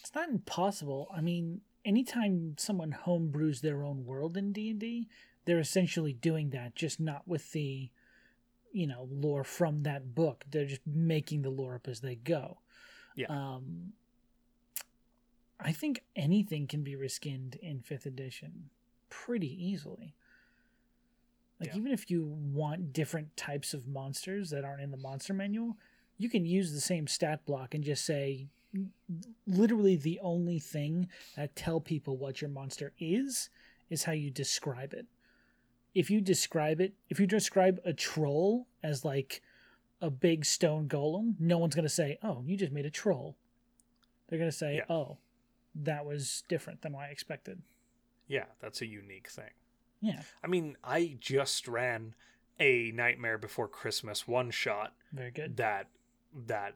it's not impossible. I mean, anytime someone homebrews their own world in D and D, they're essentially doing that, just not with the you know lore from that book. They're just making the lore up as they go. Yeah. Um, I think anything can be reskinned in fifth edition pretty easily. Like Yeah. even if you want different types of monsters that aren't in the monster manual, you can use the same stat block and just say literally the only thing that tell people what your monster is is how you describe it. If you describe it, if you describe a troll as like a big stone golem, no one's going to say, "Oh, you just made a troll." They're going to say, Yeah. "Oh, that was different than what I expected." Yeah, that's a unique thing. Yeah, I mean, I just ran a Nightmare Before Christmas one shot very good. that that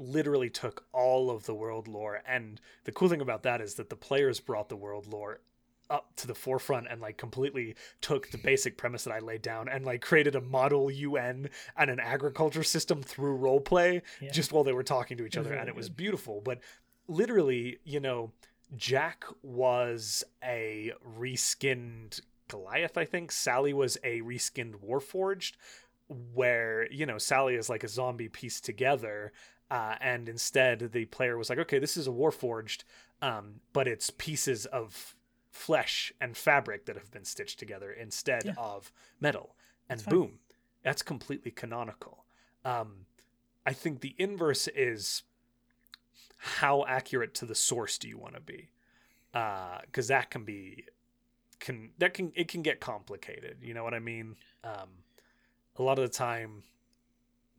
literally took all of the world lore and the cool thing about that is that the players brought the world lore up to the forefront and like completely took the basic premise that I laid down and like created a model UN and an agriculture system through roleplay Yeah. just while they were talking to each other really and it was beautiful but literally you know Jack was a reskinned Goliath I think Sally was a reskinned Warforged where you know Sally is like a zombie pieced together, uh, and instead the player was like, okay, this is a Warforged, um, but it's pieces of flesh and fabric that have been stitched together instead Yeah. of metal, and That's fine. boom, that's completely canonical. Um, I think the inverse is how accurate to the source do you want to be, because that can be can that can it can get complicated. You know what I mean? Um, a lot of the time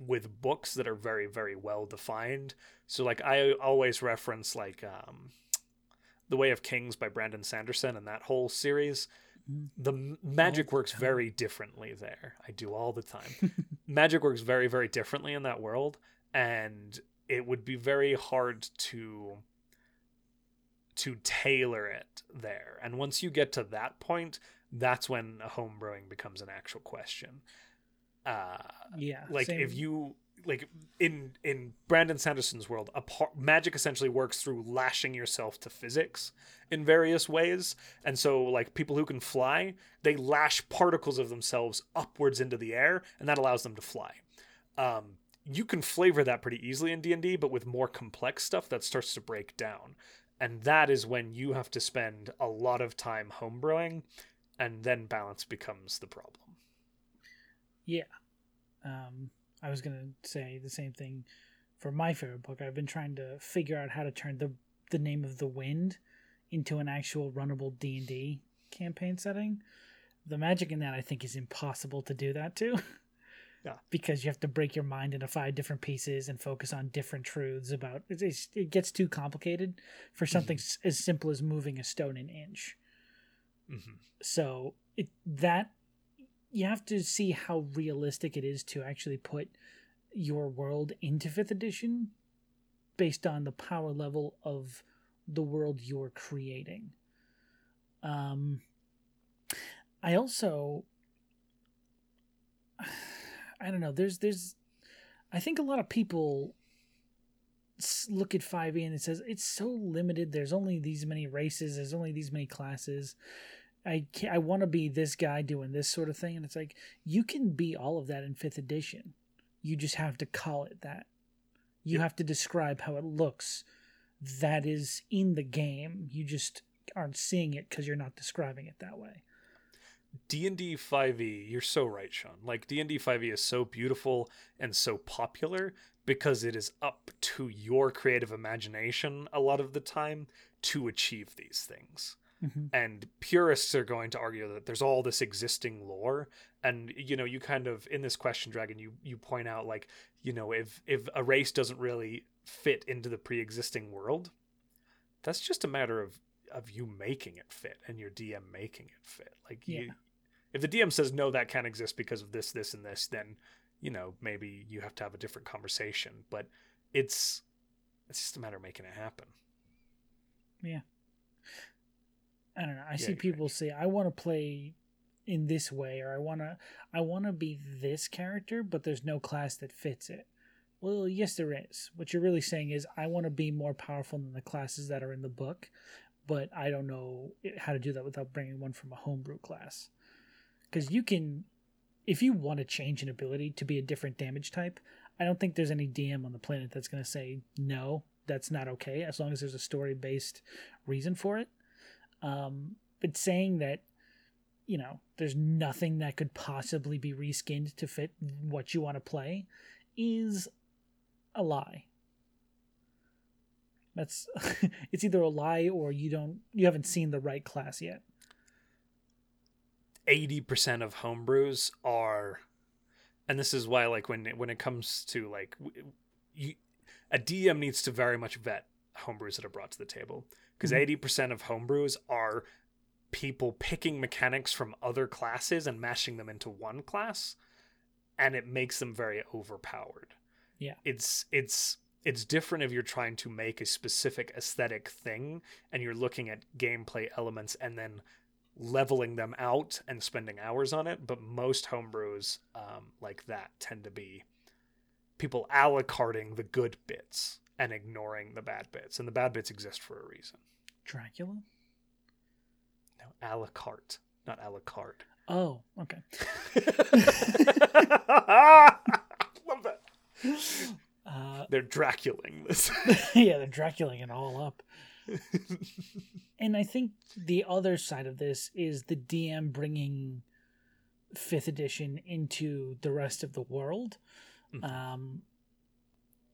with books that are very very well defined. So like i always reference like um the way of kings by brandon sanderson and that whole series. Mhm. the magic works very differently there. I do all the time. Magic works very very differently in that world and it would be very hard to to tailor it there. And once you get to that point that's when homebrewing becomes an actual question uh yeah, like same. if you like in in Brandon Sanderson's world, a par- magic essentially works through lashing yourself to physics in various ways, and so like people who can fly, they lash particles of themselves upwards into the air, and that allows them to fly. Um, you can flavor that pretty easily in D and D, but with more complex stuff, that starts to break down, and that is when you have to spend a lot of time homebrewing, and then balance becomes the problem. Yeah. Um, I was gonna say the same thing for my favorite book. I've been trying to figure out how to turn the the name of the wind into an actual runnable D and D campaign setting. The magic in that I think is impossible to do that to. Yeah. because you have to break your mind into five different pieces and focus on different truths about it. It gets too complicated for something s as simple as moving a stone an inch. hmm So it that you have to see how realistic it is to actually put your world into fifth edition based on the power level of the world you're creating. Um, I also, I don't know. There's there's, I think a lot of people look at 5e and it says it's so limited. There's only these many races. There's only these many classes. I can I want to be this guy doing this sort of thing, and it's like you can be all of that in fifth edition. You just have to call it that. You Yep. have to describe how it looks. That is in the game. You just aren't seeing it because you're not describing it that way. D&D 5e, E, you're so right, Sean. Like D&D 5e E is so beautiful and so popular because it is up to your creative imagination a lot of the time to achieve these things. Mm-hmm. and purists are going to argue that there's all this existing lore. And you know you kind of in this question dragon you you point out like you know if if a race doesn't really fit into the pre-existing world that's just a matter of of you making it fit and your dm making it fit. Like you if the dm says no that can't exist because of this this and this then you know maybe you have to have a different conversation. But it's it's just a matter of making it happen I don't know. I Yeah, see people say I want to play in this way or I want to I want to be this character but there's no class that fits it. Well, yes there is. What you're really saying is I want to be more powerful than the classes that are in the book, but I don't know how to do that without bringing one from a homebrew class. Cuz you can if you want to change an ability to be a different damage type, I don't think there's any DM on the planet that's going to say no, that's not okay as long as there's a story-based reason for it. Um, but saying that, you know, there's nothing that could possibly be reskinned to fit what you want to play is a lie. That's it's either a lie or you don't you haven't seen the right class yet. 80% of homebrews are and this is why like when when it comes to like you, a DM needs to very much vet homebrews that are brought to the table because Mhm. 80% of homebrews are people picking mechanics from other classes and mashing them into one class and it makes them very overpowered. Yeah. It's it's it's different if you're trying to make a specific aesthetic thing and you're looking at gameplay elements and then leveling them out and spending hours on it. But most homebrews um, like that tend to be people a la carting the good bits and ignoring the bad bits. And the bad bits exist for a reason. Dracula? No, a la carte, not a la carte. Oh, okay. Love that. Uh, They're Draculaing this. yeah, they're Draculaing it all up. and I think the other side of this is the DM bringing fifth edition into the rest of the world. Mhm. Um,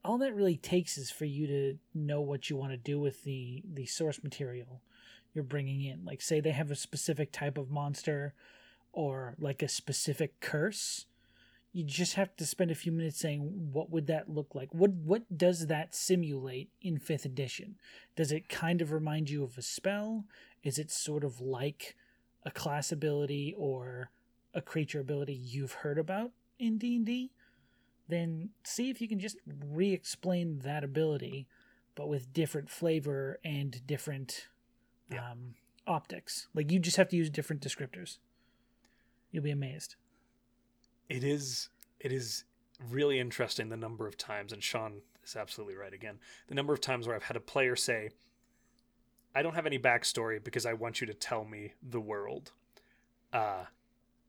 all that really takes is for you to know what you want to do with the the source material you're bringing in. Like, say they have a specific type of monster or like a specific curse. You just have to spend a few minutes saying what would that look like. What what does that simulate in fifth edition? Does it kind of remind you of a spell? Is it sort of like a class ability or a creature ability you've heard about in D&D? Then see if you can just re-explain that ability but with different flavor and different Yeah. um, optics. Like you just have to use different descriptors. You'll be amazed. it is it is really interesting the number of times and sean is absolutely right again the number of times where i've had a player say i don't have any backstory because i want you to tell me the world uh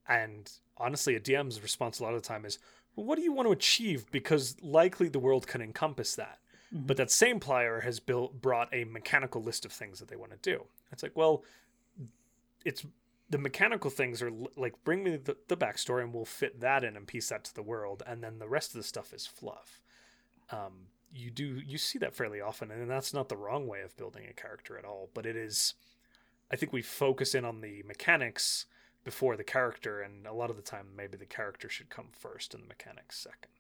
and honestly a dm's response a lot of the time is well, what do you want to achieve? Because likely the world can encompass that. Mhm. but that same player has built brought a mechanical list of things that they want to do. It's like well it's the mechanical things are like bring me the, the backstory and we'll fit that in and piece that to the world and then the rest of the stuff is fluff. Um, you do you see that fairly often and that's not the wrong way of building a character at all but it is i think we focus in on the mechanics before the character and a lot of the time maybe the character should come first and the mechanics second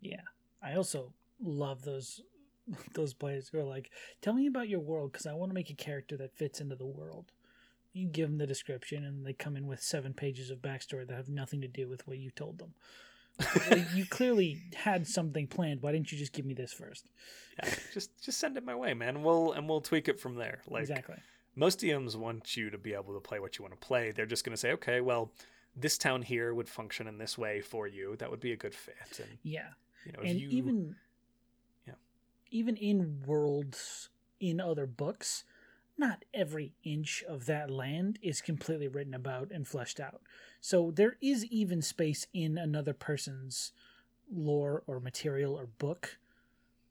Yeah, I also love those those players who are like, "Tell me about your world because I want to make a character that fits into the world." You give them the description, and they come in with seven pages of backstory that have nothing to do with what you told them. Like, you clearly had something planned. Why didn't you just give me this first? yeah just just send it my way man we'll and we'll tweak it from there like exactly. Most DMs want you to be able to play what you want to play. They're just going to say, okay, well, this town here would function in this way for you. That would be a good fit. And Yeah. you know, and you even Yeah. even in worlds in other books not every inch of that land is completely written about and fleshed out so there is even space in another person's lore or material or book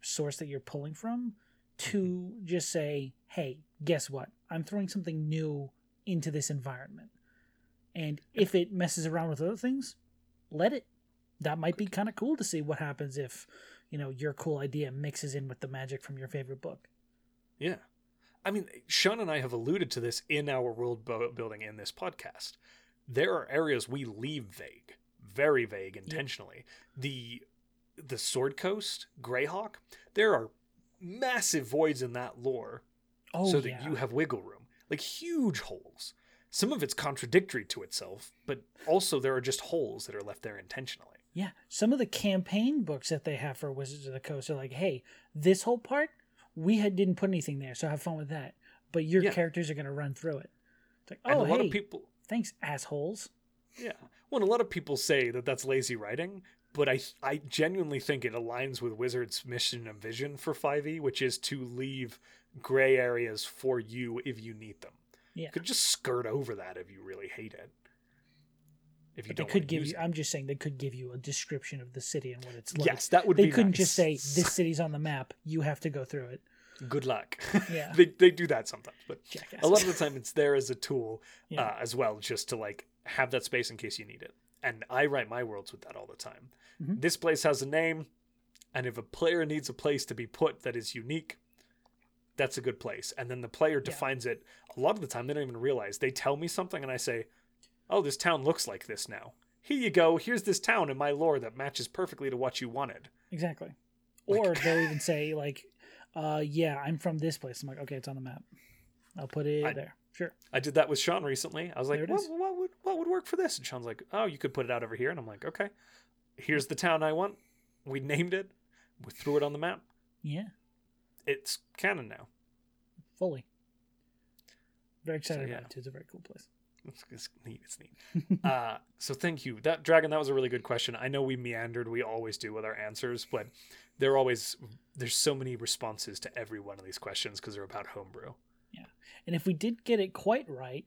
source that you're pulling from to mm-hmm. just say hey guess what i'm throwing something new into this environment and if it messes around with other things let it that might be kind of cool to see what happens if you know your cool idea mixes in with the magic from your favorite book Yeah. I mean, Sean and I have alluded to this in our world building in this podcast. There are areas we leave vague, very vague intentionally. The the Sword Coast, Greyhawk, there are massive voids in that lore oh so that yeah you have wiggle room. Like huge holes. Some of it's contradictory to itself, but also there are just holes that are left there intentionally. yeah some of the campaign books that they have for wizards of the coast are like hey this whole part we had, didn't put anything there so have fun with that but your Yeah. characters are going to run through it it's like And oh a lot of people thanks assholes Yeah. Well, a lot of people say that that's lazy writing, but I I genuinely think it aligns with Wizards' mission and vision for 5e, which is to leave gray areas for you if you need them. Yeah. You could just skirt over that if you really hate it. If you but don't could give you it. i'm just saying they could give you a description of the city and what it's like yes, that would they couldn't nice. just say this city's on the map you have to go through it Good luck. Yeah. they they do that sometimes, but Jackasses. a lot of the time it's there as a tool Yeah. uh, as well, just to like have that space in case you need it. And I write my worlds with that all the time. Mhm. This place has a name, and if a player needs a place to be put that is unique, that's a good place. And then the player defines it. A lot of the time, they don't even realize. They tell me something, and I say, "Oh, this town looks like this now." Here you go. Here's this town in my lore that matches perfectly to what you wanted. Exactly. Like- Or they'll even say like, uh, "Yeah, I'm from this place." I'm like, "Okay, it's on the map. I'll put it I- there." Sure. I did that with Sean recently. I was like, what, what would what would work for this? And Sean's like, oh, you could put it out over here. And I'm like, okay, here's the town I want. We named it. We threw it on the map. Yeah, It's canon now. fully. Very excited yeah. about it too. It's a very cool place. It's, it's neat. It's neat. uh, so thank you, that dragon. That was a really good question. I know we meandered. We always do with our answers, but they're always there's so many responses to every one of these questions because they're about homebrew. Yeah, and if we did get it quite right,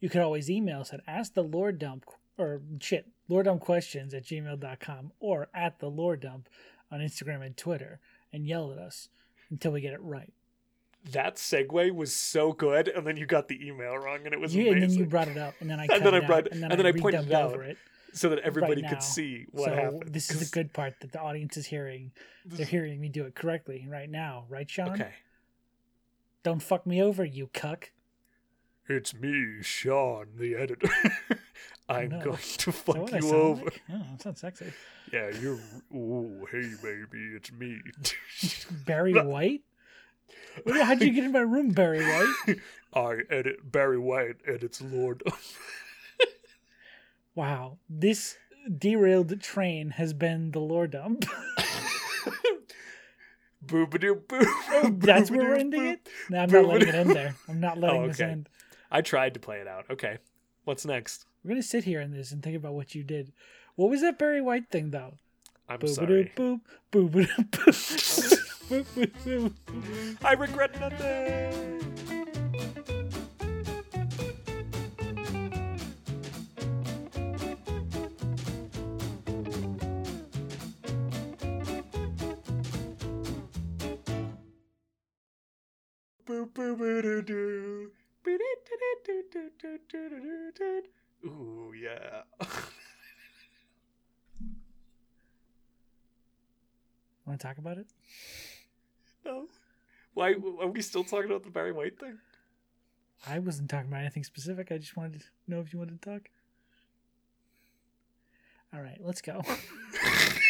you could always email us at ask the lord dump or shit lord dump questions at gmail.com or at the lord dump on Instagram and Twitter and yell at us until we get it right. That segue was so good, and then you got the email wrong, and it was You, and then you brought it up, and then I And then I brought- out, and then, and then I I pointed it out. over it. so that everybody now. could see what so happened. this is the good part that the audience is hearing. They're hearing me do it correctly right now, right, Sean? Okay. Don't fuck me over, you cuck. It's me, Sean, the editor. I'm no. going to fuck you over. like? Oh, that sounds sexy. Yeah, you're. Ooh, hey, baby, it's me. Barry White? How'd you get in my room, Barry White? I edit Barry White edits Lord. Wow, this derailed train has been the lore dump. Boobadoo boo. Oh, That's where we're ending it? No, I'm not letting it end there. I'm not letting Oh, this end. I tried to play it out. Okay, what's next? We're gonna sit here in this and think about what you did. What was that Barry White thing though? I'm Boop sorry. boop boop boop boop boop boop boop. I regret nothing. Boop, boop, boop, doo, doo. Ooh, yeah. Want to talk about it? no. Why are we still talking about the Barry White thing? I wasn't talking about anything specific. I just wanted to know if you wanted to talk. All right, let's go.